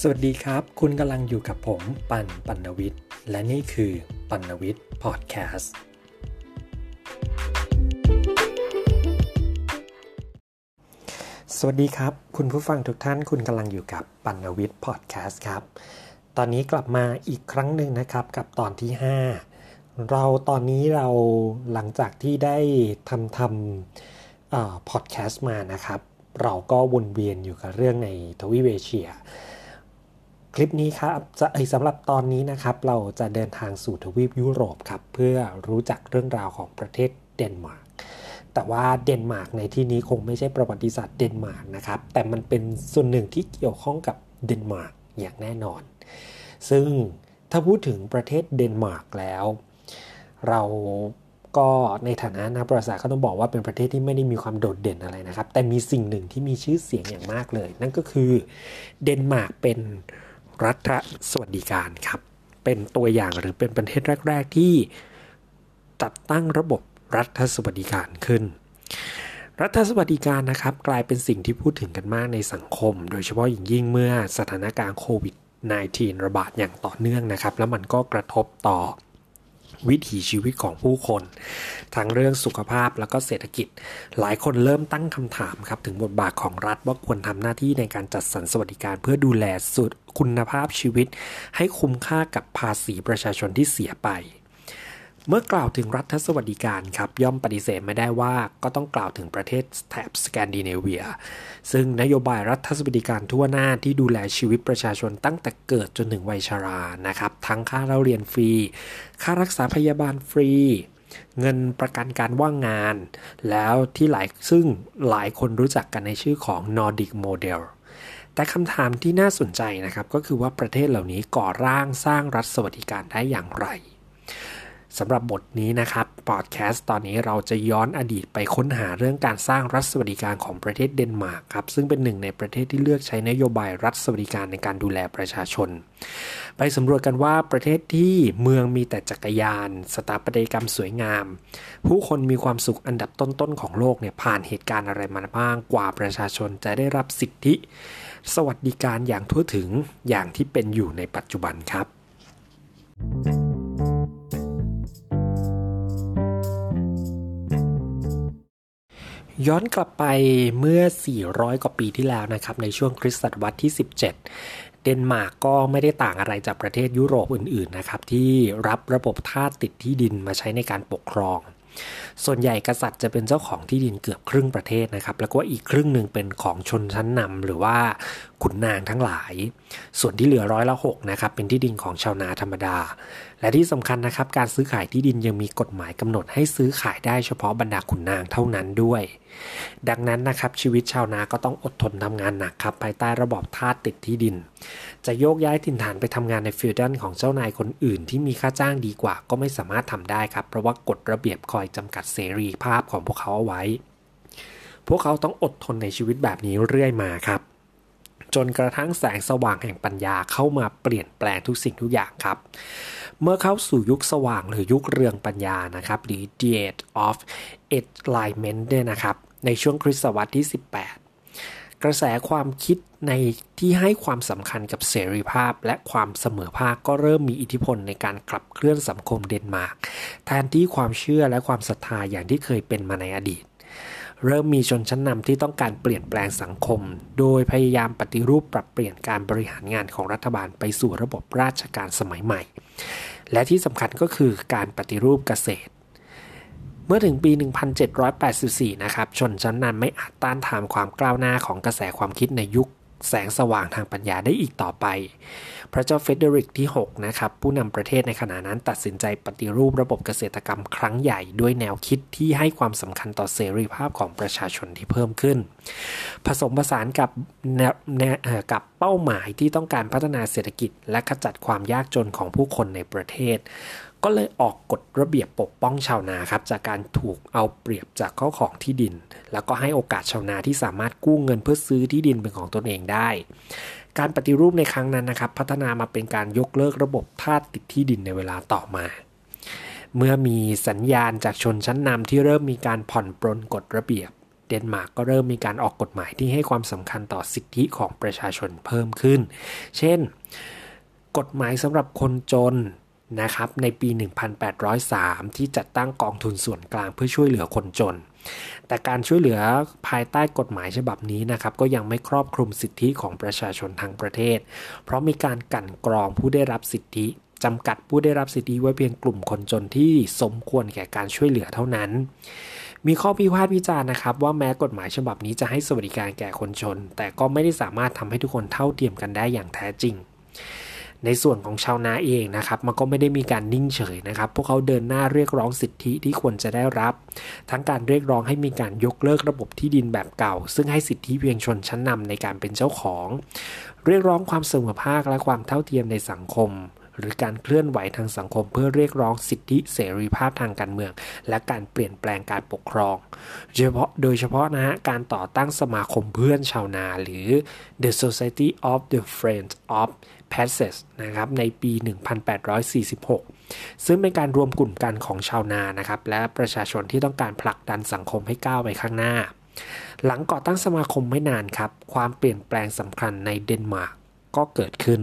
สวัสดีครับ คุณกำลังอยู่กับผมปันปันวิทย์ และนี่คือปันวิทย์พอดแคสต์สวัสดีครับ คุณผู้ฟังทุกท่านคุณกำลังอยู่กับปันวิทย์พอดแคสต์ครับ ตอนนี้กลับมาอีกครั้งหนึ่งนะครับกับตอนที่ 5 เราตอนนี้เราหลังจากที่ได้ทำทำพอดแคสต์มานะครับ เราก็วนเวียนอยู่กับเรื่องในทวีปเอเชีย คลิปนี้ครับจะสำหรับตอนนี้นะครับ เราจะเดินทางสู่ทวีปยุโรปครับ เพื่อรู้จักเรื่องราวของประเทศเดนมาร์กแต่ว่าเดนมาร์กในที่นี้คงไม่ใช่ประวัติศาสตร์เดนมาร์กนะครับ แต่มันเป็นส่วนหนึ่งที่เกี่ยวข้องกับเดนมาร์กอย่างแน่นอน ซึ่งถ้าพูดถึงประเทศเดนมาร์กแล้ว เราก็ในฐานะนักประวัติศาสตร์ก็ต้องบอกว่าเป็นประเทศที่ไม่ได้มีความโดดเด่นอะไรนะครับ แต่มีสิ่งหนึ่งที่มีชื่อเสียงอย่างมากเลย นั่นก็คือเดนมาร์กเป็น รัฐสวัสดิการครับ เป็นตัวอย่างหรือเป็นประเทศแรก ๆ ที่จัดตั้งระบบรัฐสวัสดิการขึ้น รัฐสวัสดิการนะครับ กลายเป็นสิ่งที่พูดถึงกันมากในสังคม โดยเฉพาะอย่างยิ่งเมื่อสถานการณ์โควิด -19 ระบาดอย่างต่อเนื่องนะครับ แล้วมันก็กระทบต่อ วิถีชีวิตของผู้คน ทั้งเรื่องสุขภาพแล้วก็เศรษฐกิจ หลายคนเริ่มตั้งคำถามครับถึงบทบาทของรัฐว่าควรทำหน้าที่ในการจัดสรรสวัสดิการเพื่อดูแลสุดคุณภาพชีวิต ให้คุ้มค่ากับภาษีประชาชนที่เสียไป เมื่อกล่าวถึงรัฐสวัสดิการครับย่อมปฏิเสธไม่ได้ว่าก็ต้องกล่าวถึงประเทศแถบสแกนดิเนเวีย ซึ่งนโยบายรัฐสวัสดิการทั่วหน้าที่ดูแลชีวิตประชาชนตั้งแต่เกิดจนถึงวัยชรานะครับ ทั้งค่าเล่าเรียนฟรี ค่ารักษาพยาบาลฟรี เงินประกันการว่างงาน แล้วที่หลายซึ่งหลายคนรู้จักกันในชื่อของ Nordic Model แต่คำถามที่น่าสนใจนะครับก็คือว่าประเทศเหล่านี้ก่อร่างสร้างรัฐสวัสดิการได้อย่างไร สำหรับบทนี้นะครับพอดแคสต์ตอนนี้เราจะย้อนอดีตไปค้นหาเรื่องการสร้างรัฐสวัสดิการของประเทศเดนมาร์กครับซึ่งเป็นหนึ่งในประเทศที่เลือกใช้นโยบายรัฐสวัสดิการในการดูแลประชาชน ไปสำรวจกันว่าประเทศที่เมืองมีแต่จักรยาน สถาปัตยกรรมสวยงาม ผู้คนมีความสุขอันดับต้นๆของโลกเนี่ยผ่านเหตุการณ์อะไรมาบ้างกว่าประชาชนจะได้รับสิทธิ สวัสดิการอย่างทั่วถึงอย่างที่เป็นอยู่ในปัจจุบันครับ ย้อนกลับไปเมื่อ 400 กว่าปีที่แล้วนะครับ ในช่วงคริสตศตวรรษที่ 17 เดนมาร์กก็ไม่ได้ต่างอะไรจากประเทศยุโรปอื่นๆนะครับ ที่รับระบบทาสติดที่ดินมาใช้ในการปกครอง ส่วนใหญ่กษัตริย์จะเป็นเจ้าของที่ดินเกือบครึ่งประเทศนะครับ แล้วก็อีกครึ่งหนึ่งเป็นของชนชั้นนำหรือว่าขุนนางทั้งหลาย ส่วนที่เหลือร้อยละหกนะครับเป็นที่ดินของชาวนาธรรมดา และที่สำคัญนะครับ การซื้อขายที่ดินยังมีกฎหมายกำหนดให้ซื้อขายได้เฉพาะบรรดาขุนนางเท่านั้นด้วย ดังนั้นนะครับชีวิตชาวนาก็ต้องอดทนทำงานหนักครับภายใต้ระบอบทาสติดที่ดิน จะโยกย้ายถิ่นฐานไปทำงานในฟิวดันของเจ้านายคนอื่น ที่มีค่าจ้างดีกว่าก็ไม่สามารถทำได้ครับ เพราะว่ากฎระเบียบคอยจำกัดเสรีภาพของพวกเขาเอาไว้ พวกเขาต้องอดทนในชีวิตแบบนี้เรื่อยมาครับ จนกระทั่งแสงสว่างแห่งปัญญาเข้ามาเปลี่ยนแปลงทุกสิ่งทุกอย่างครับ เมื่อเข้าสู่ยุคสว่างหรือยุคเรืองปัญญานะครับ หรือ The Age of Enlightenment เนี่ยนะครับ ในช่วงคริสตศตวรรษที่ 18 กระแสความคิดในที่ให้ความสำคัญกับเสรีภาพและความเสมอภาคก็เริ่มมีอิทธิพลในการขับเคลื่อนสังคมเดนมาร์กแทนที่ความเชื่อและความศรัทธาอย่างที่เคยเป็นมาในอดีต เริ่มมีชนชั้นนำที่ต้องการเปลี่ยนแปลงสังคม โดยพยายามปฏิรูปปรับเปลี่ยนการบริหารงานของรัฐบาลไปสู่ระบบราชการสมัยใหม่ และที่สำคัญก็คือการปฏิรูปเกษตร เมื่อถึงปี 1784 นะครับ ชนชั้นนำไม่อาจต้านทานความก้าวหน้าของกระแสความคิดในยุค แสงสว่างทางปัญญาได้อีกต่อไป พระเจ้าเฟเดริกที่ 6 นะครับ ผู้นำประเทศในขณะนั้นตัดสินใจปฏิรูประบบเกษตรกรรมครั้งใหญ่ด้วยแนวคิดที่ให้ความสำคัญต่อเสรีภาพของประชาชนที่เพิ่มขึ้น ผสมผสานกับแนวแนวกับเป้าหมายที่ต้องการพัฒนาเศรษฐกิจ และขจัดความยากจนของผู้คนในประเทศ ก็เลยออกกฎระเบียบปกป้องชาวนาครับจากการถูกเอาเปรียบจากข้าของที่ดิน แล้วก็ให้โอกาสชาวนาที่สามารถกู้เงินเพื่อซื้อที่ดินเป็นของตนเองได้ การปฏิรูปในครั้งนั้นนะครับ พัฒนามาเป็นการยกเลิกระบบทาสติดที่ดินในเวลาต่อมา เมื่อมีสัญญาณจากชนชั้นนำที่เริ่มมีการผ่อนปรนกฎระเบียบ เดนมาร์กก็เริ่มมีการออกกฎหมายที่ให้ความสำคัญต่อสิทธิของประชาชนเพิ่มขึ้น เช่น กฎหมายสำหรับคนจน นะครับในปี 1803 ที่จัดตั้งกองทุนส่วนกลางเพื่อช่วยเหลือคนจน แต่การช่วยเหลือภายใต้กฎหมายฉบับนี้นะครับก็ยังไม่ครอบคลุมสิทธิของประชาชนทั้งประเทศ เพราะมีการกั่นกรองผู้ได้รับสิทธิจำกัดผู้ได้รับสิทธิไว้เพียงกลุ่มคนจนที่สมควรแก่การช่วยเหลือเท่านั้น มีข้อพิพาทวิจารณ์นะครับ ว่าแม้กฎหมายฉบับนี้จะให้สวัสดิการแก่คนชนแต่ก็ไม่ได้สามารถทำให้ทุกคนเท่าเทียมกันได้อย่างแท้จริง ในส่วนของชาวนาเองนะครับ มันก็ไม่ได้มีการนิ่งเฉยนะครับ พวกเขาเดินหน้าเรียกร้องสิทธิที่ควรจะได้รับ ทั้งการเรียกร้องให้มีการยกเลิกระบบที่ดินแบบเก่า ซึ่งให้สิทธิเพียงชนชั้นนำในการเป็นเจ้าของ เรียกร้องความเสมอภาคและความเท่าเทียมในสังคม หรือการเคลื่อนไหวทางสังคมเพื่อเรียกร้องสิทธิเสรีภาพทางการเมือง และการเปลี่ยนแปลงการปกครอง เฉพาะโดยเฉพาะนะฮะการต่อตั้งสมาคมเพื่อนชาวนา หรือ The Society of the Friends of Peasants นะครับในปี 1846 ซึ่งเป็นการรวมกลุ่มกันของชาวนานะครับและประชาชนที่ต้องการผลักดันสังคมให้ก้าวไปข้างหน้า หลังก่อตั้งสมาคมไม่นานครับ ความเปลี่ยนแปลงสำคัญในเดนมาร์กก็เกิดขึ้น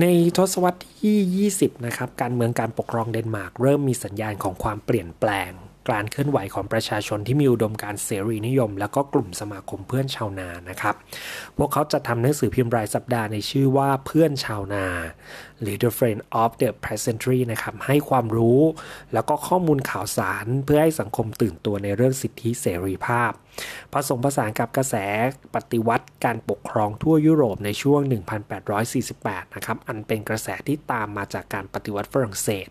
ในทศวรรษที่ 20 นะครับ การเมืองการปกครองเดนมาร์กเริ่มมีสัญญาณของความเปลี่ยนแปลง การเคลื่อนไหวของประชาชนที่มีอุดมการเสรีนิยม แล้วก็กลุ่มสมาคมเพื่อนชาวนานะครับ พวกเขาจะทำหนังสือพิมพ์รายสัปดาห์ในชื่อว่าเพื่อนชาวนา หรือ The Friend of the Peasantry นะครับให้ความรู้แล้วก็ข้อมูลข่าวสารเพื่อให้สังคมตื่นตัวในเรื่องสิทธิเสรีภาพ ผสมผสานกับกระแสปฏิวัติการปกครองทั่วยุโรปในช่วง 1848 นะครับ อันเป็นกระแสที่ตามมาจากการปฏิวัติฝรั่งเศส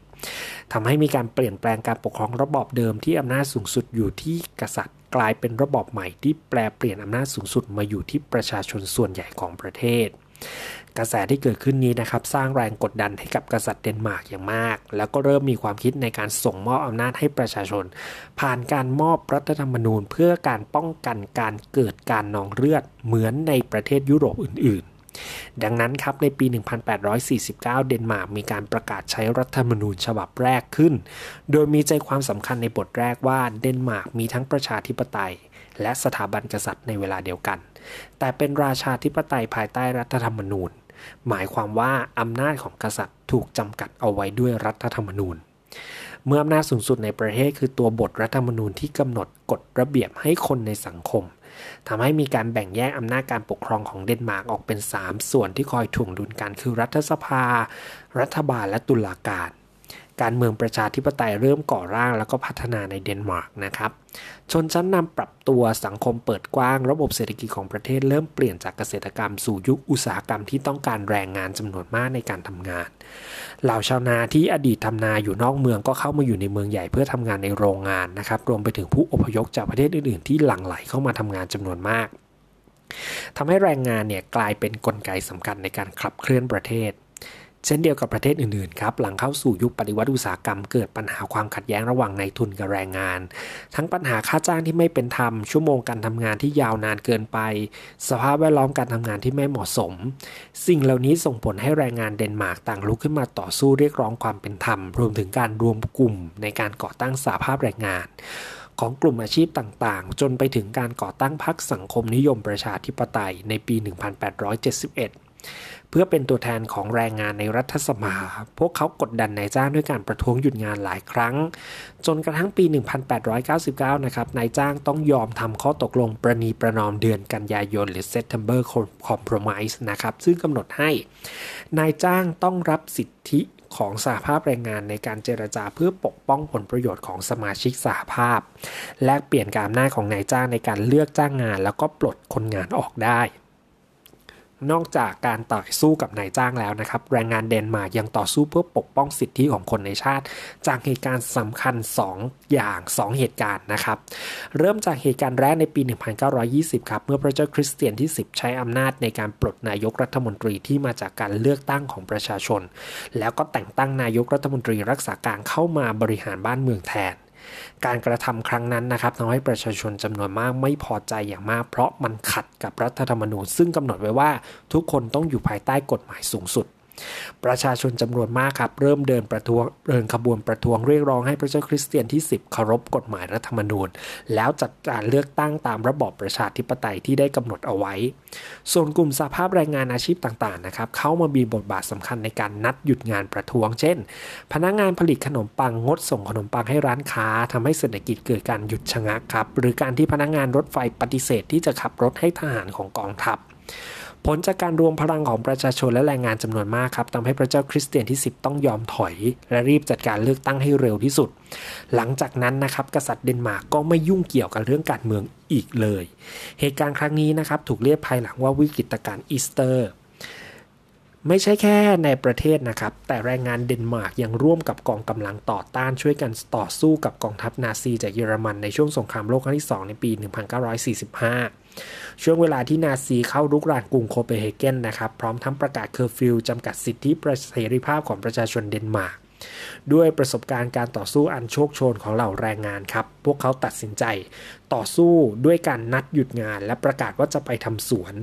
ทำให้มีการเปลี่ยนแปลงการปกครองระบอบเดิมที่อำนาจสูงสุดอยู่ที่กษัตริย์ กลายเป็นระบอบใหม่ที่แปลเปลี่ยนอำนาจสูงสุดมาอยู่ที่ประชาชนส่วนใหญ่ของประเทศ กระแสที่เกิดขึ้นนี้นะครับ สร้างแรงกดดันให้กับกษัตริย์เดนมาร์กอย่างมาก แล้วก็เริ่มมีความคิดในการส่งมอบอำนาจให้ประชาชน ผ่านการมอบรัฐธรรมนูญ เพื่อการป้องกันการเกิดการนองเลือดเหมือนในประเทศยุโรปอื่น ดังนั้นครับในปี 1849 เดนมาร์กมีการประกาศใช้รัฐธรรมนูญฉบับแรกขึ้น โดยมีใจความสำคัญในบทแรกว่าเดนมาร์กมีทั้งประชาธิปไตย และสถาบันกษัตริย์ในเวลาเดียวกัน แต่เป็นราชาธิปไตยภายใต้รัฐธรรมนูญ หมายความว่าอำนาจของกษัตริย์ถูกจำกัดเอาไว้ด้วยรัฐธรรมนูญเมื่ออำนาจสูงสุดในประเทศคือตัวบทรัฐธรรมนูญที่กำหนดกฎระเบียบให้คนในสังคม ทำให้มีการแบ่งแยกอำนาจการปกครองของเดนมาร์กออกเป็น 3 ส่วนที่คอยถ่วงดุลกันคือรัฐสภา รัฐบาลและตุลาการ การเมืองประชาธิปไตยเริ่มก่อร่างแล้วก็พัฒนาในเดนมาร์กนะครับ ชนชั้นนำปรับตัวสังคมเปิดกว้าง ระบบเศรษฐกิจของประเทศเริ่มเปลี่ยนจากเกษตรกรรมสู่ยุคอุตสาหกรรมที่ต้องการแรงงานจำนวนมากในการทำงาน เหล่าชาวนาที่อดีตทำนาอยู่นอกเมืองก็เข้ามาอยู่ในเมืองใหญ่เพื่อทำงานในโรงงานนะครับ รวมไปถึงผู้อพยพจากประเทศอื่นๆ ที่หลั่งไหลเข้ามาทำงานจำนวนมากทำให้แรงงานเนี่ยกลายเป็นนกลไกสำคัญในการขับเคลื่อนประเทศ เช่นเดียวกับประเทศอื่นๆครับหลังเข้าสู่ยุคปฏิวัติอุตสาหกรรม เกิดปัญหาความขัดแย้งระหว่างนายทุนกับแรงงาน ทั้งปัญหาค่าจ้างที่ไม่เป็นธรรม ชั่วโมงการทำงานที่ยาวนานเกินไป สภาพแวดล้อมการทำงานที่ไม่เหมาะสม สิ่งเหล่านี้ส่งผลให้แรงงานเดนมาร์กต่างลุกขึ้นมาต่อสู้เรียกร้องความเป็นธรรม รวมถึงการรวมกลุ่มในการก่อตั้งสาภาพแรงงานของกลุ่มอาชีพต่างๆ จนไปถึงการก่อตั้งพรรคสังคมนิยมประชาธิปไตยในปี 1871 เพื่อเป็นตัวแทนของแรงงานในรัฐสภา พวกเขากดดันนายจ้างด้วยการประท้วงหยุดงานหลายครั้ง จนกระทั่งปี 1899 นะครับ นายจ้างต้องยอมทำข้อตกลงประนีประนอมเดือนกันยายน หรือ September Compromise นะครับ ซึ่งกำหนดให้ นายจ้างต้องรับสิทธิของสหภาพแรงงานในการเจรจาเพื่อปกป้องผลประโยชน์ของสมาชิกสหภาพ แลกเปลี่ยนการอำนาจของนายจ้างในการเลือกจ้างงาน แล้วก็ปลดคนงานออกได้ นอกจากการต่อสู้กับนายจ้างแล้วนะครับ แรงงานเดนมาร์กยังต่อสู้เพื่อปกป้องสิทธิของคนในชาติ จากเหตุการณ์สำคัญ 2 อย่าง 2 เหตุการณ์นะครับ เริ่มจากเหตุการณ์แรกในปี 1920 ครับ เมื่อพระเจ้าคริสเตียนที่ 10 ใช้อำนาจในการปลดนายกรัฐมนตรีที่มาจากการเลือกตั้งของประชาชน แล้วก็แต่งตั้งนายกรัฐมนตรีรักษาการเข้ามาบริหารบ้านเมืองแทน การกระทำครั้งนั้นนะครับทำให้ประชาชนจำนวนมากไม่พอใจอย่างมาก เพราะมันขัดกับรัฐธรรมนูญ ซึ่งกำหนดไว้ว่าทุกคนต้องอยู่ภายใต้กฎหมายสูงสุด ประชาชนจำนวนมากครับ เริ่มเดินประท้วงเดินขบวนประท้วงเรียกร้องให้พระเจ้าคริสเตียนที่ 10เคารพกฎหมายรัฐธรรมนูญ แล้วจัดการเลือกตั้งตามระบอบประชาธิปไตยที่ได้กำหนดเอาไว้ ส่วนกลุ่มสภาพแรงงานอาชีพต่างๆนะครับเข้ามามีบทบาทสำคัญในการนัดหยุดงานประท้วง เช่น พนักงานผลิตขนมปังงดส่งขนมปังให้ร้านค้าทำให้เศรษฐกิจเกิดการหยุดชะงักครับ หรือการที่พนักงานรถไฟปฏิเสธที่จะขับรถให้ทหารของกองทัพ ผลจากการรวมพลังของประชาชนและแรงงานจำนวนมากครับทำให้พระเจ้าคริสเตียนที่ 10 ต้องยอมถอย และรีบจัดการเลือกตั้งให้เร็วที่สุด หลังจากนั้นนะครับกษัตริย์เดนมาร์กก็ไม่ยุ่งเกี่ยวกับเรื่องการเมืองอีกเลย เหตุการณ์ครั้งนี้นะครับถูกเรียกภายหลังว่าวิกฤตการณ์อีสเตอร์ ไม่ใช่แค่ในประเทศนะครับ แต่แรงงานเดนมาร์กยังร่วมกับกองกำลังต่อต้านช่วยกันต่อสู้กับกองทัพนาซีจากเยอรมันในช่วงสงครามโลกครั้งที่ 2 ในปี 1945 ช่วงเวลาที่นาซีเข้ารุกรานกรุงโคเปนเฮเกนนะครับ พร้อมทั้งประกาศเคอร์ฟิวจำกัดสิทธิประเสรีภาพของประชาชนเดนมาร์กด้วยประสบการณ์การต่อสู้อันโชกโชนของเหล่าแรงงานครับ พวกเขาตัดสินใจ ต่อสู้ด้วยการนัดหยุดงาน และประกาศว่าจะไปทำสวน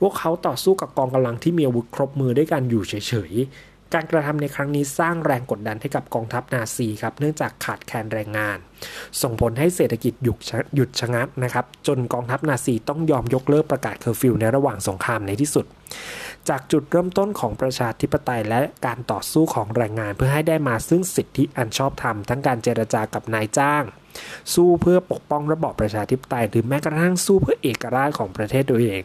พวกเขาต่อสู้กับกองกำลังที่มีอาวุธครบมือด้วยการอยู่เฉย การกระทำในครั้งนี้สร้างแรงกดดันให้กับกองทัพนาซีครับเนื่องจากขาดแคลนแรงงาน ส่งผลให้เศรษฐกิจหยุดหยุดชะงักนะครับจนกองทัพนาซีต้องยอมยกเลิกประกาศเคอร์ฟิวในระหว่างสงครามในที่สุด จากจุดเริ่มต้นของประชาธิปไตยและการต่อสู้ของแรงงานเพื่อให้ได้มาซึ่งสิทธิอันชอบธรรมทั้งการเจรจากับนายจ้าง สู้เพื่อปกป้องระบอบประชาธิปไตย หรือแม้กระทั่งสู้เพื่อเอกราชของประเทศตัวเอง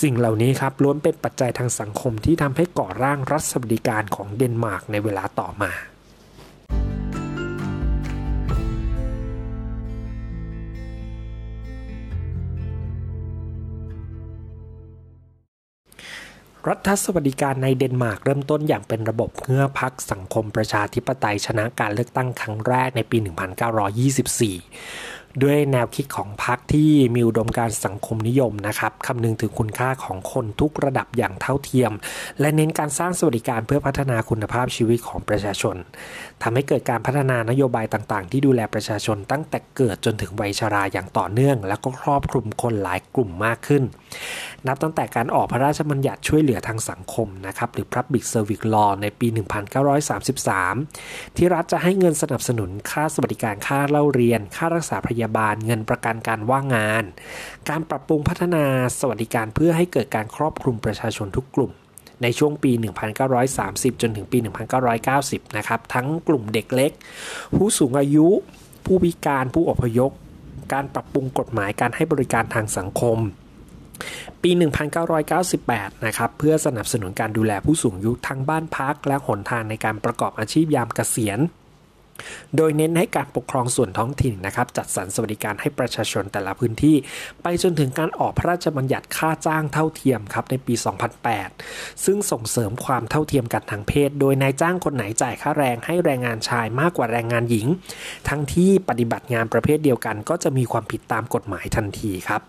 สิ่งเหล่านี้ครับล้วนเป็นปัจจัยทางสังคมที่ทำให้ก่อร่างรัฐสวัสดิการของเดนมาร์กในเวลาต่อมา รัฐสวัสดิการในเดนมาร์กเริ่มต้นอย่างเป็นระบบเมื่อพรรคสังคมประชาธิปไตยชนะการเลือกตั้งครั้งแรกในปี 1924 ด้วยแนวคิดของพรรคที่มีอุดมการสังคมนิยมนะครับคำนึงถึงคุณค่าของคนทุกระดับอย่างเท่าเทียม และเน้นการสร้างสวัสดิการเพื่อพัฒนาคุณภาพชีวิตของประชาชนทำให้เกิดการพัฒนานโยบายต่างๆ ที่ดูแลประชาชนตั้งแต่เกิดจนถึงวัยชราอย่างต่อเนื่อง แล้วก็ครอบคลุมคนหลายกลุ่มมากขึ้น นับตั้งแต่การออกพระราชบัญญัติช่วยเหลือทางสังคมนะครับหรือ Public Service Law ในปี 1933 ที่รัฐจะให้เงินสนับสนุนค่าสวัสดิการค่าเล่าเรียน ค่ารักษาพยาบาล เงินประกันการว่างงาน การปรับปรุงพัฒนาสวัสดิการเพื่อให้เกิดการครอบคลุมประชาชนทุกกลุ่มในช่วงปี 1930 จนถึงปี 1990 นะครับ ทั้งกลุ่มเด็กเล็ก ผู้สูงอายุ ผู้พิการ ผู้อพยพ การปรับปรุงกฎหมายการให้บริการทางสังคม ปี 1998 นะครับ เพื่อสนับสนุนการดูแลผู้สูงอายุทั้งบ้านพัก และหนทางในการประกอบอาชีพยามเกษียณ โดยเน้นให้การปกครองส่วนท้องถิ่นนะครับ จัดสรรสวัสดิการให้ประชาชนแต่ละพื้นที่ ไปจนถึงการออกพระราชบัญญัติค่าจ้างเท่าเทียมครับในปี 2008 ซึ่งส่งเสริมความเท่าเทียมกันทางเพศ โดยนายจ้างคนไหนจ่ายค่าแรงให้แรงงานชายมากกว่าแรงงานหญิง ทั้งที่ปฏิบัติงานประเภทเดียวกัน ก็จะมีความผิดตามกฎหมายทันทีครับ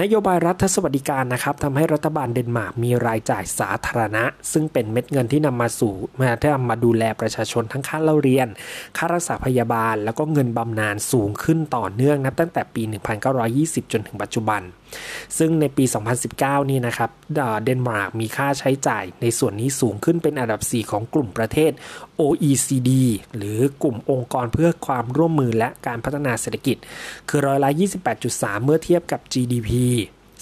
นโยบายรัฐสวัสดิการนะครับทำให้รัฐบาลเดนมาร์กมีรายจ่ายสาธารณะ ซึ่งเป็นเม็ดเงินที่นำมาสู่มาที่นำมาดูแลประชาชนทั้งค่าเล่าเรียน ค่ารักษาพยาบาล แล้วก็เงินบำนาญสูงขึ้นต่อเนื่องนับตั้งแต่ปี 1920 จนถึงปัจจุบัน ซึ่งในปี 2019 นี่นะครับเดนมาร์กมีค่าใช้จ่ายในส่วนนี้สูงขึ้นเป็นอันดับ 4 ของกลุ่มประเทศ OECD หรือกลุ่มองค์กรเพื่อความร่วมมือและการพัฒนาเศรษฐกิจ คือร้อยละ 28.3 เมื่อเทียบกับ GDP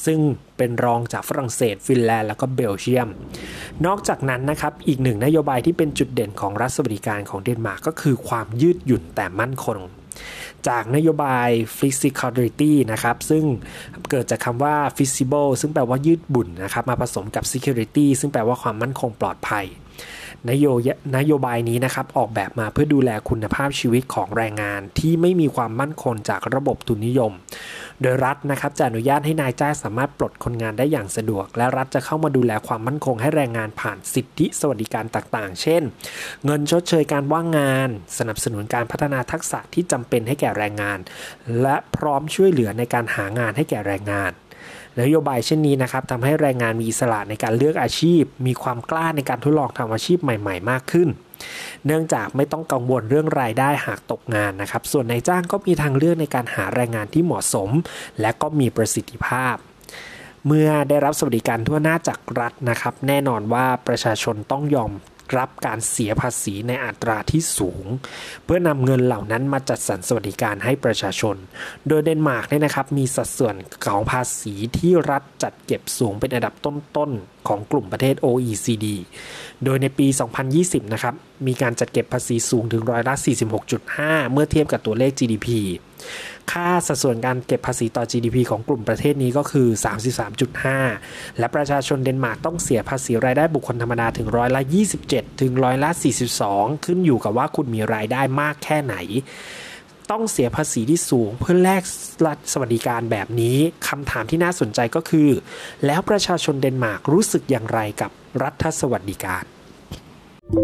ซึ่งเป็นรองจากฝรั่งเศส ฟินแลนด์ แล้วก็เบลเยียม นอกจากนั้นนะครับ อีกหนึ่งนโยบายที่เป็นจุดเด่นของรัฐสวัสดิการของเดนมาร์กก็คือความยืดหยุ่นแต่มั่นคง จากนโยบาย flexibility นะครับ ซึ่งเกิดจากคำว่า feasible ซึ่งแปลว่ายืดบุ่นนะครับ มาผสมกับ security ซึ่งแปลว่าความมั่นคงปลอดภัย นโยนโยบายนี้นะครับออกแบบมาเพื่อดูแลคุณภาพชีวิตของแรงงานที่ไม่มีความมั่นคงจากระบบทุนนิยม โดยรัฐนะครับจะอนุญาตให้นายจ้างสามารถปลดคนงานได้อย่างสะดวก และรัฐจะเข้ามาดูแลความมั่นคงให้แรงงานผ่านสิทธิสวัสดิการต่างๆ เช่น เงินชดเชยการว่างงาน สนับสนุนการพัฒนาทักษะที่จำเป็นให้แก่แรงงาน และพร้อมช่วยเหลือในการหางานให้แก่แรงงาน นโยบายเช่นนี้นะครับทำให้แรงงานมีอิสระในการเลือกอาชีพ มีความกล้าในการทดลองทำอาชีพใหม่ ๆ มากขึ้น เนื่องจากไม่ต้องกังวลเรื่องรายได้หากตกงานนะครับ ส่วนนายจ้างก็มีทางเลือกในการหาแรงงานที่เหมาะสม และก็มีประสิทธิภาพเมื่อได้รับสวัสดิการทั่วหน้าจากรัฐนะครับ แน่นอนว่าประชาชนต้องยอม รับการเสียภาษีในอัตราที่สูง เพื่อนำเงินเหล่านั้นมาจัดสรรสวัสดิการให้ประชาชน โดยเดนมาร์กเนี่ยนะครับมีสัดส่วนของภาษีที่รัฐจัดเก็บสูงเป็นอันดับต้นๆของกลุ่มประเทศ OECD โดยในปี 2020 นะครับ มีการจัดเก็บภาษีสูงถึงร้อยละ 46.5 เมื่อเทียบกับตัวเลข GDP ค่าสัดส่วนการเก็บภาษีต่อ GDP ของกลุ่มประเทศนี้ก็คือ 33.5 และประชาชนเดนมาร์กต้องเสียภาษีรายได้บุคคลธรรมดาถึงร้อยละ 27 ถึงร้อยละ 42 ขึ้นอยู่กับว่าคุณมีรายได้มากแค่ไหน ต้องเสียภาษีที่สูงเพื่อแลกรัฐสวัสดิการแบบนี้คำถามที่น่าสนใจก็คือ แล้วประชาชนเดนมาร์กรู้สึกอย่างไรกับรัฐสวัสดิการ ต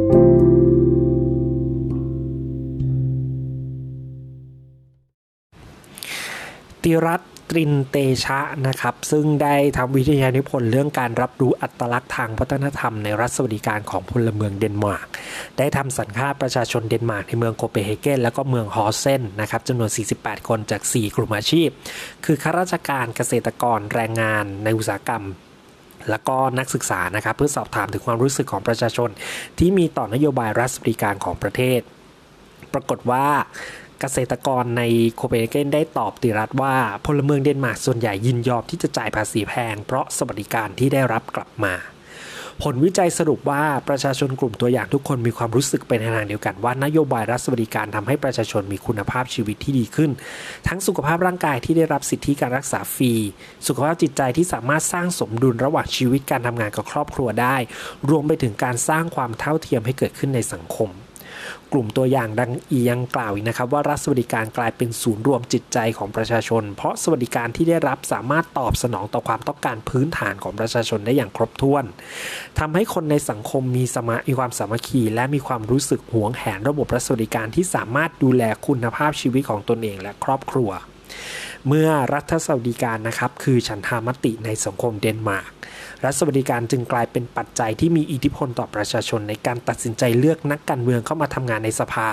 ิรัตตรินเตชะนะครับ ซึ่งได้ทำวิทยานิพนธ์เรื่องการรับรู้อัตลักษณ์ทางวัฒนธรรมในรัฐสวัสดิการของพลเมืองเดนมาร์ก ได้ทำสัมภาษณ์ประชาชนเดนมาร์กในเมืองโคเปนเฮเกนและก็เมืองฮอเซนนะครับจำนวน 48 คนจาก 4 กลุ่มอาชีพ คือข้าราชการเกษตรกรแรงงานในอุตสาหกรรม และก็นักศึกษานะครับเพื่อสอบถามถึงความรู้สึกของประชาชน ที่มีต่อนโยบายรัฐสวัสดิการของประเทศ ปรากฏว่าเกษตรกรในโคเปนเฮเกนได้ตอบติรัฐว่าพลเมืองเดนมาร์กส่วนใหญ่ยินยอมที่จะจ่ายภาษีแพง เพราะสวัสดิการที่ได้รับกลับมา ผลวิจัยสรุปว่าประชาชนกลุ่มตัวอย่างทุกคนมีความรู้สึกเป็นทางเดียวกันว่านโยบายรัฐสวัสดิการทำให้ประชาชนมีคุณภาพชีวิตที่ดีขึ้น ทั้งสุขภาพร่างกายที่ได้รับสิทธิการรักษาฟรี สุขภาพจิตใจที่สามารถสร้างสมดุลระหว่างชีวิตการทำงานกับครอบครัวได้ รวมไปถึงการสร้างความเท่าเทียมให้เกิดขึ้นในสังคม กลุ่มตัวอย่างดังอียังกล่าวอีกนะครับว่ารัฐสวัสดิการกลายเป็นศูนย์รวมจิตใจของประชาชน เพราะสวัสดิการที่ได้รับสามารถตอบสนองต่อความต้องการพื้นฐานของประชาชนได้อย่างครบถ้วนทำให้คนในสังคมมีสมามีความสามัคคี และมีความรู้สึกหวงแหนระบบรัฐสวัสดิการที่สามารถดูแลคุณภาพชีวิตของตนเองและครอบครัว เมื่อรัฐสวัสดิการนะครับคือฉันทามติในสังคมเดนมาร์ก รัฐสวัสดิการจึงกลายเป็นปัจจัยที่มีอิทธิพลต่อประชาชนในการตัดสินใจเลือกนักการเมืองเข้ามาทำงานในสภา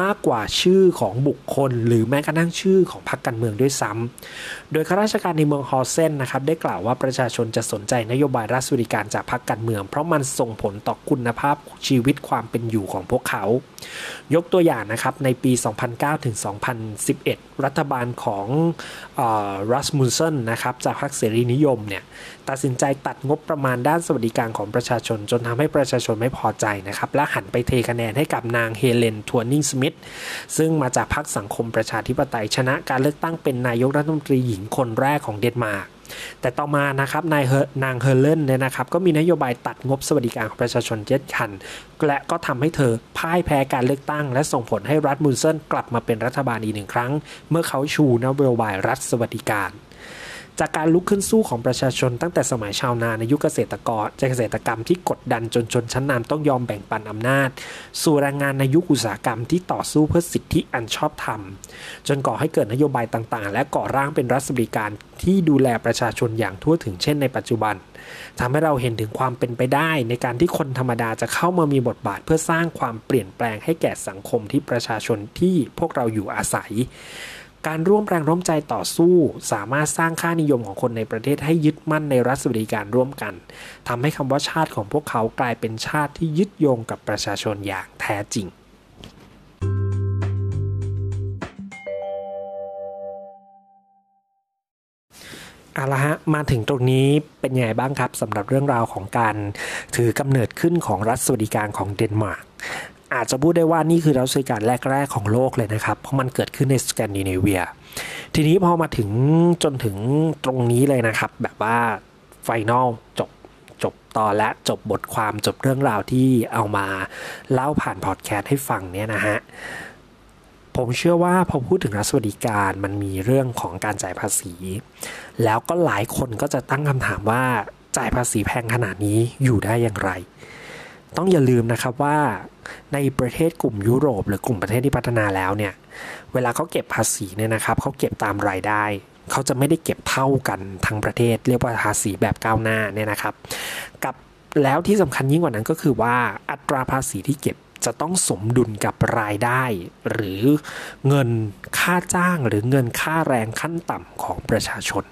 มากกว่าชื่อของบุคคล หรือแม้กระทั่งชื่อของพรรคการเมืองด้วยซ้ำโดยข้าราชการในเมืองฮอเซนนะครับได้กล่าวว่าประชาชนจะสนใจนโยบายรัฐสวัสดิการจากพรรคการเมือง เพราะมันส่งผลต่อคุณภาพชีวิตความเป็นอยู่ของพวกเขา ยกตัวอย่างนะครับในปี 2009ถึง2011 รัฐบาลของรัสมุนเซนนะครับจากพรรคเสรีนิยมเนี่ยตัดสินใจตัดงบประมาณด้านสวัสดิการของประชาชน จนทำให้ประชาชนไม่พอใจนะครับ และหันไปเทคะแนนให้กับนางเฮเลนทวนิงสมิธซึ่งมาจากพรรคสังคมประชาธิปไตยชนะการเลือกตั้งเป็นนายกรัฐมนตรีหญิงคนแรกของเดนมาร์กแต่ต่อมานะครับนายนางเฮเลนเนี่ยนะครับก็มีนโยบายตัดงบสวัสดิการของประชาชนเจ็ดคัน และก็ทำให้เธอพ่ายแพ้การเลือกตั้ง และส่งผลให้รัฐมุนเซนกลับมาเป็นรัฐบาลอีกหนึ่งครั้ง เมื่อเขาชูนโยบายรัฐสวัสดิการ จากการลุกขึ้นสู้ของประชาชนตั้งแต่สมัยชาวนาในยุคเกษตรกรเกษตรกรรมที่กดดันจนชนชั้นนำต้องยอมแบ่งปันอำนาจ สู่แรงงานในยุคอุตสาหกรรมที่ต่อสู้เพื่อสิทธิอันชอบธรรม จนก่อให้เกิดนโยบายต่างๆ และก่อร่างเป็นรัฐสวัสดิการที่ดูแลประชาชนอย่างทั่วถึงเช่นในปัจจุบันทำให้เราเห็นถึงความเป็นไปได้ในการที่คนธรรมดาจะเข้ามามีบทบาทเพื่อสร้างความเปลี่ยนแปลงให้แก่สังคมที่ประชาชนที่พวกเราอยู่อาศัย การร่วมแรงร่วมใจต่อสู้ สามารถสร้างค่านิยมของคนในประเทศให้ยึดมั่นในรัฐสวัสดิการร่วมกันทำให้คำว่าชาติของพวกเขากลายเป็นชาติที่ยึดโยงกับประชาชนอย่างแท้จริงเอาละฮะมาถึงตรงนี้เป็นยังไงบ้างครับสำหรับเรื่องราวของการถือกำเนิดขึ้นของรัฐสวัสดิการของเดนมาร์ก อาจจะพูดได้ว่านี่คือรัฐสวัสดิการแรก ๆ ของโลกเลยนะครับ เพราะมันเกิดขึ้นในสแกนดิเนเวีย ทีนี้พอมาถึงจนถึงตรงนี้เลยนะครับ แบบว่า final จบจบตอนและจบบทความจบเรื่องราวที่เอามาเล่าผ่านพอดแคสต์ให้ฟังเนี่ยนะฮะผมเชื่อว่าพอพูดถึงรัฐสวัสดิการมันมีเรื่องของการจ่ายภาษี แล้วก็หลายคนก็จะตั้งคำถามว่าจ่ายภาษีแพงขนาดนี้อยู่ได้อย่างไร ต้องอย่าลืมนะครับว่าในประเทศกลุ่มยุโรป หรือกลุ่มประเทศที่พัฒนาแล้วเนี่ย เวลาเขาเก็บภาษีเนี่ยนะครับเขาเก็บตามรายได้ เขาจะไม่ได้เก็บเท่ากันทั้งประเทศ เรียกว่าภาษีแบบก้าวหน้าเนี่ยนะครับ กับแล้วที่สำคัญยิ่งกว่านั้นก็คือว่าอัตราภาษีที่เก็บจะต้องสมดุลกับรายได้ หรือเงินค่าจ้างหรือเงินค่าแรงขั้นต่ำของประชาชน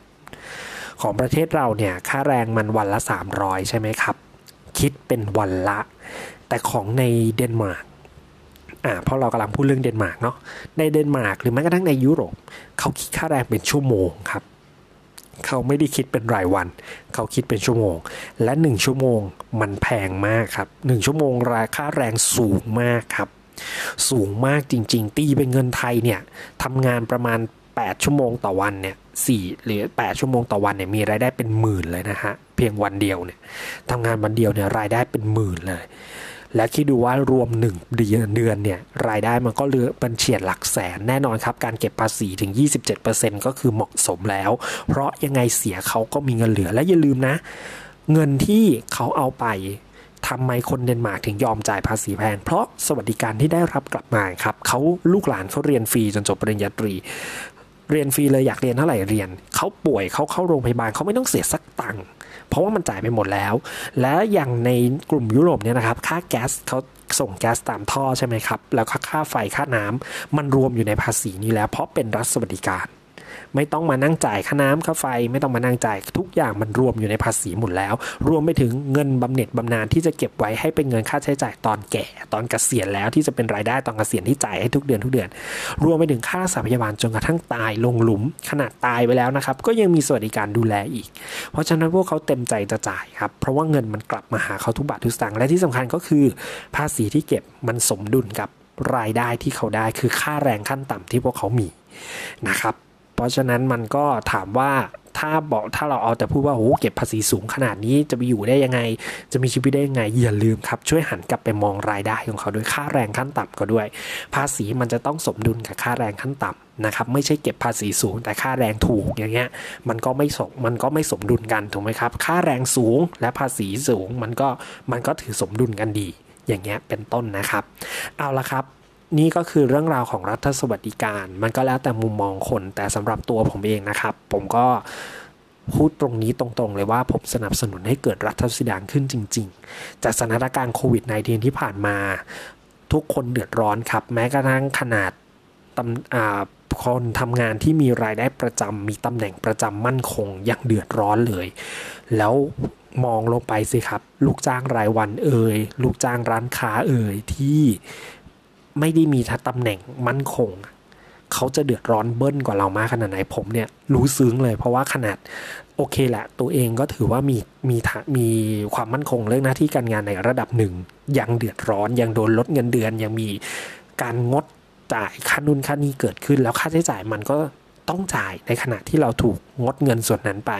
ของประเทศเราเนี่ยค่าแรงมันวันละ 300 ใช่ไหมครับ คิดเป็นวันละ แต่ของในเดนมาร์กอ่าเพราะเรากำลังพูดเรื่องเดนมาร์กเนาะในเดนมาร์กหรือแม้กระทั่งในยุโรปเขาคิดค่าแรงเป็นชั่วโมงครับเขาไม่ได้คิดเป็นรายวัน เขาคิดเป็นชั่วโมง และหนึ่งชั่วโมงมันแพงมากครับหนึ่งชั่วโมงราคาแรงสูงมากครับ สูงมากจริง ๆ ตีเป็นเงินไทยเนี่ยทำงานประมาณ 8 ชั่วโมงต่อวันเนี่ยสี่หรือ 8 ชั่วโมงต่อวันเนี่ยมีรายได้เป็นหมื่นเลยนะฮะเพียงวันเดียวเนี่ยทำงานวันเดียวเนี่ยรายได้เป็นหมื่นเลย และคิดดูว่ารวม1เดือนเดือนเนี่ยรายได้มันก็เลือเป็นเฉียดหลักแสนแน่นอนครับ การเก็บภาษีถึง 27%ก็คือเหมาะสมแล้ว เพราะยังไงเสียเขาก็มีเงินเหลือและอย่าลืมนะ เงินที่เขาเอาไปทำไมคนเดนมาร์กถึงยอมจ่ายภาษีแพง เพราะสวัสดิการที่ได้รับกลับมาครับเขาลูกหลานเขาเรียนฟรีจนจบปริญญาตรี เรียนฟรีเลยอยากเรียนเท่าไหร่เรียน เขาป่วยเขาเข้าโรงพยาบาลเขาไม่ต้องเสียสักตังค์เพราะว่ามันจ่ายไปหมดแล้ว และอย่างในกลุ่มยุโรปเนี่ยนะครับ ค่าแก๊สเขาส่งแก๊สตามท่อใช่ไหมครับ แล้วก็ค่าไฟค่าน้ำมันรวมอยู่ในภาษีนี้แล้ว เพราะเป็นรัฐสวัสดิการ ไม่ต้องมานั่งจ่ายค่าน้ำค่าไฟ ไม่ต้องมานั่งจ่ายทุกอย่างมันรวมอยู่ในภาษีหมดแล้ว รวมไปถึงเงินบำเหน็จบำนาญที่จะเก็บไว้ให้เป็นเงินค่าใช้จ่ายตอนแก่ ตอนเกษียณแล้วที่จะเป็นรายได้ตอนเกษียณที่จ่ายให้ทุกเดือนทุกเดือน รวมไปถึงค่ารักษาพยาบาลจนกระทั่งตายลงหลุมขนาดตายไปแล้วนะครับก็ยังมีสวัสดิการดูแลอีก เพราะฉะนั้นพวกเขาเต็มใจจะจ่ายครับเพราะว่าเงินมันกลับมาหาเขาทุกบาททุกสตางค์และที่สำคัญก็คือภาษีที่เก็บมันสมดุลกับรายได้ที่เขาได้คือค่าแรงขั้นต่ำที่พวกเขามีนะครับ เพราะฉะนั้นมันก็ถามว่าถ้าบอกถ้าเราเอาแต่พูดว่าโอ้เก็บภาษีสูงขนาดนี้จะไปอยู่ได้ยังไง จะมีชีวิตได้ยังไง อย่าลืมครับ ช่วยหันกลับไปมองรายได้ของเขาด้วยค่าแรงขั้นต่ำก็ด้วย ภาษีมันจะต้องสมดุลกับค่าแรงขั้นต่ำนะครับไม่ใช่เก็บภาษีสูงแต่ค่าแรงถูกอย่างเงี้ยมันก็ไม่สมมันก็ไม่สมดุลกันถูกไหมครับ ค่าแรงสูงและภาษีสูงมันก็มันก็ถือสมดุลกันดีอย่างเงี้ยเป็นต้นนะครับ เอาละครับ นี่ก็คือเรื่องราวของรัฐสวัสดิการ มันก็แล้วแต่มุมมองคน แต่สำหรับตัวผมเองนะครับ ผมก็พูดตรงนี้ตรงๆเลยว่าผมสนับสนุนให้เกิดรัฐสวัสดิการขึ้นจริง ๆ จากสถานการณ์โควิด -19 ที่ผ่านมา ทุกคนเดือดร้อนครับ แม้กระทั่งขนาดตำคนทำงานที่มีรายได้ประจำมีตำแหน่งประจำมั่นคงยังเดือดร้อนเลย แล้วมองลงไปสิครับ ลูกจ้างรายวันเอ่ยลูกจ้างร้านค้าเอ่ยที่ ไม่ได้มีตำแหน่งมั่นคง เขาจะเดือดร้อนเบิ้ลกว่าเรามากขนาดไหนผมเนี่ยรู้ซึ้งเลยเพราะว่าขนาดโอเคแหละตัวเองก็ถือว่ามีมีมีความมั่นคงเรื่องหน้าที่การงานในระดับหนึ่ง ยังเดือดร้อนยังโดนลดเงินเดือน ยังมีการงดจ่ายค่านุนค่านี้เกิดขึ้น แล้วค่าใช้จ่ายมันก็ต้องจ่ายในขณะที่เราถูกงดเงินส่วนนั้นไป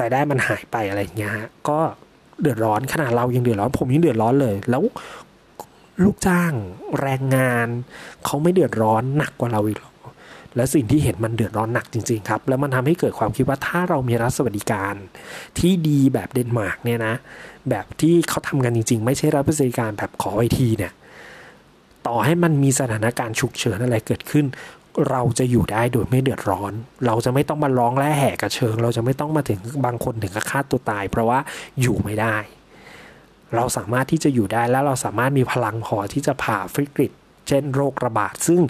รายได้มันหายไปอะไรเงี้ยก็เดือดร้อนขนาดเรายังเดือดร้อนผมยังเดือดร้อนเลย แล้ว ลูกจ้างแรงงาน เขาไม่เดือดร้อนหนักกว่าเราอีกหรอกและสิ่งที่เห็นมันเดือดร้อนหนักจริงๆครับ แล้วมันทำให้เกิดความคิดว่าถ้าเรามีรัฐสวัสดิการที่ดีแบบเดนมาร์กเนี่ยนะ แบบที่เขาทำกันจริง ๆ ไม่ใช่รัฐสวัสดิการแบบขอไอทีเนี่ย ต่อให้มันมีสถานการณ์ฉุกเฉินอะไรเกิดขึ้น เราจะอยู่ได้โดยไม่เดือดร้อน เราจะไม่ต้องมาร้องและแหกกระเชิง เราจะไม่ต้องมาถึงบางคนถึงกับฆ่าตัวตาย เพราะว่าอยู่ไม่ได้ เราสามารถที่จะอยู่ได้แล้วเราสามารถมีพลังพอที่จะผ่าวิกฤตเช่นโรคระบาด ซึ่ง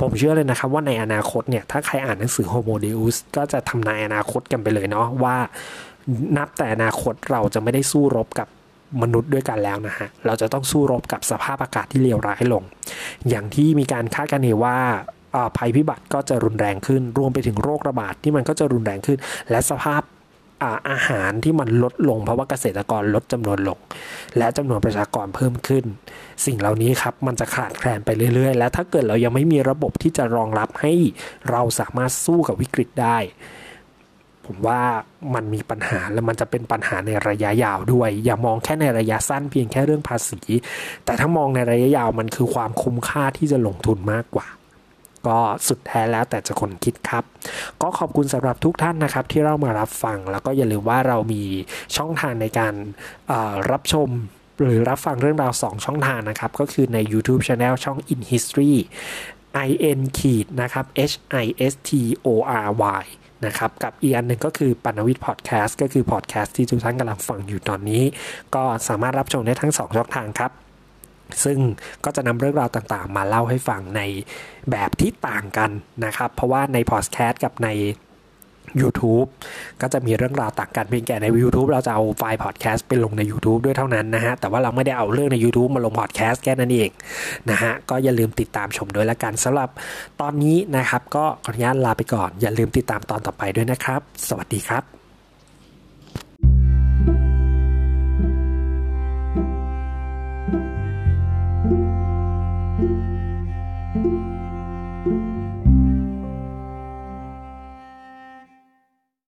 ผมเชื่อเลยนะครับว่าในอนาคตเนี่ย ถ้าใครอ่านหนังสือ Homo Deus ก็จะทำนายอนาคตกันไปเลยเนาะว่านับแต่อนาคตเราจะไม่ได้สู้รบกับมนุษย์ด้วยกันแล้วนะฮะ เราจะต้องสู้รบกับสภาพอากาศที่เลวร้ายลง อย่างที่มีการคาดคะเนว่าภัยพิบัติก็จะรุนแรงขึ้น รวมไปถึงโรคระบาดที่มันก็จะรุนแรงขึ้น และสภาพ อาหารที่มันลดลงเพราะว่าเกษตรกรลดจำนวนลง และจำนวนประชากรเพิ่มขึ้น สิ่งเหล่านี้ครับมันจะขาดแคลนไปเรื่อย ๆ และถ้าเกิดเรายังไม่มีระบบที่จะรองรับให้เราสามารถสู้กับวิกฤตได้ ผมว่ามันมีปัญหาและมันจะเป็นปัญหาในระยะยาวด้วย อย่ามองแค่ในระยะสั้นเพียงแค่เรื่องภาษี แต่ถ้ามองในระยะยาวมันคือความคุ้มค่าที่จะลงทุนมากกว่า ก็สุดแท้แล้วแต่จะคนคิดครับ ก็ขอบคุณสำหรับทุกท่านนะครับที่เรามารับฟัง แล้วก็อย่าลืมว่าเรามีช่องทางในการรับชมหรือรับฟังเรื่องราว 2 ช่องทางนะครับ ก็คือใน YouTube Channel ช่อง In History i n ขีดนะครับ h i s t o r y นะครับ กับอีกอันหนึ่งก็คือปันวิทย์พอดแคสต์ก็คือพอดแคสต์ที่ทุกท่านกำลังฟังอยู่ตอนนี้ ก็สามารถรับชมได้ทั้ง 2 ช่องทางครับ ซึ่งก็จะนำเรื่องราวต่างๆ มาเล่าให้ฟังในแบบที่ต่างกันนะครับ เพราะว่าในพอดแคสต์กับใน YouTube ก็จะมีเรื่องราวต่างกันเพียงแค่ใน YouTube เราจะเอาไฟล์พอดแคสต์ไปลงใน YouTube ด้วยเท่านั้นนะฮะ แต่ว่าเราไม่ได้เอาเรื่องใน YouTube มาลงพอดแคสต์แค่นั้นเองนะฮะ ก็อย่าลืมติดตามชมด้วยละกันสำหรับตอนนี้นะครับ ก็ขออนุญาตลาไปก่อน อย่าลืมติดตามตอนต่อไปด้วยนะครับ สวัสดีครับ